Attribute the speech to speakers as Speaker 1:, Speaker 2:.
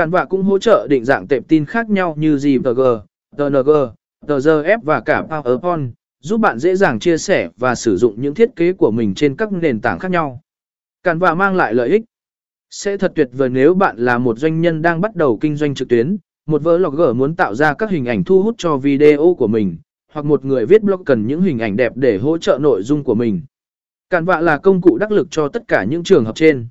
Speaker 1: Cản vạ cũng hỗ trợ định dạng tệp tin khác nhau như GPG, TNG, TGF và cả PowerPoint, giúp bạn dễ dàng chia sẻ và sử dụng những thiết kế của mình trên các nền tảng khác nhau. Cản vạ mang lại lợi ích. Sẽ thật tuyệt vời nếu bạn là một doanh nhân đang bắt đầu kinh doanh trực tuyến, một vlogger muốn tạo ra các hình ảnh thu hút cho video của mình, hoặc một người viết blog cần những hình ảnh đẹp để hỗ trợ nội dung của mình. Cản vạ là công cụ đắc lực cho tất cả những trường hợp trên.